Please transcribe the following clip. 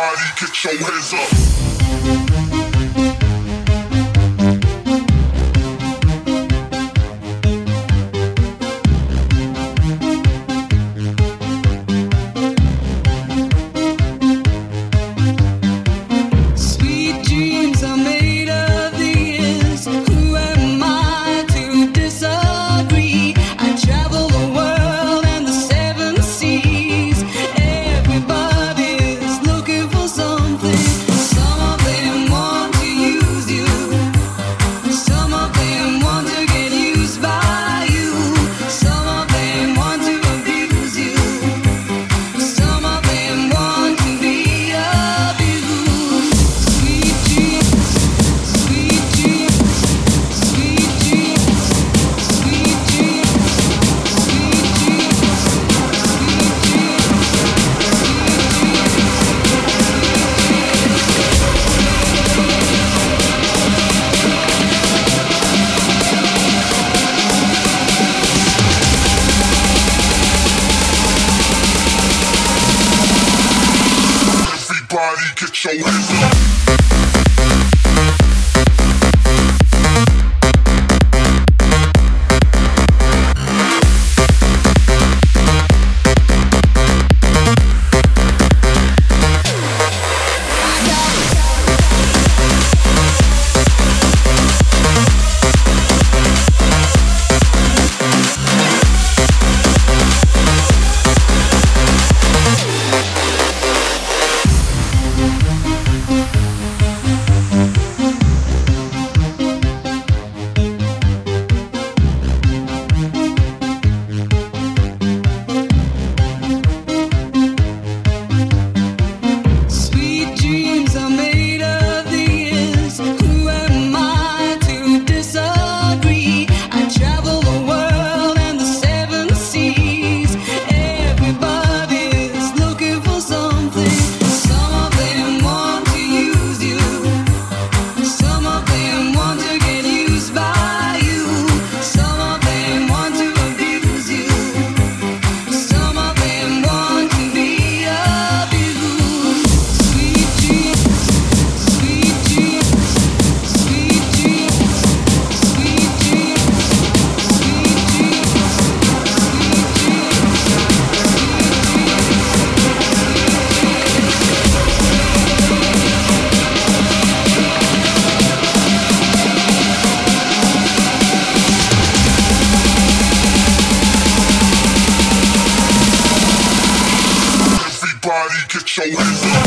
Everybody, get your hands up. Yeah. you.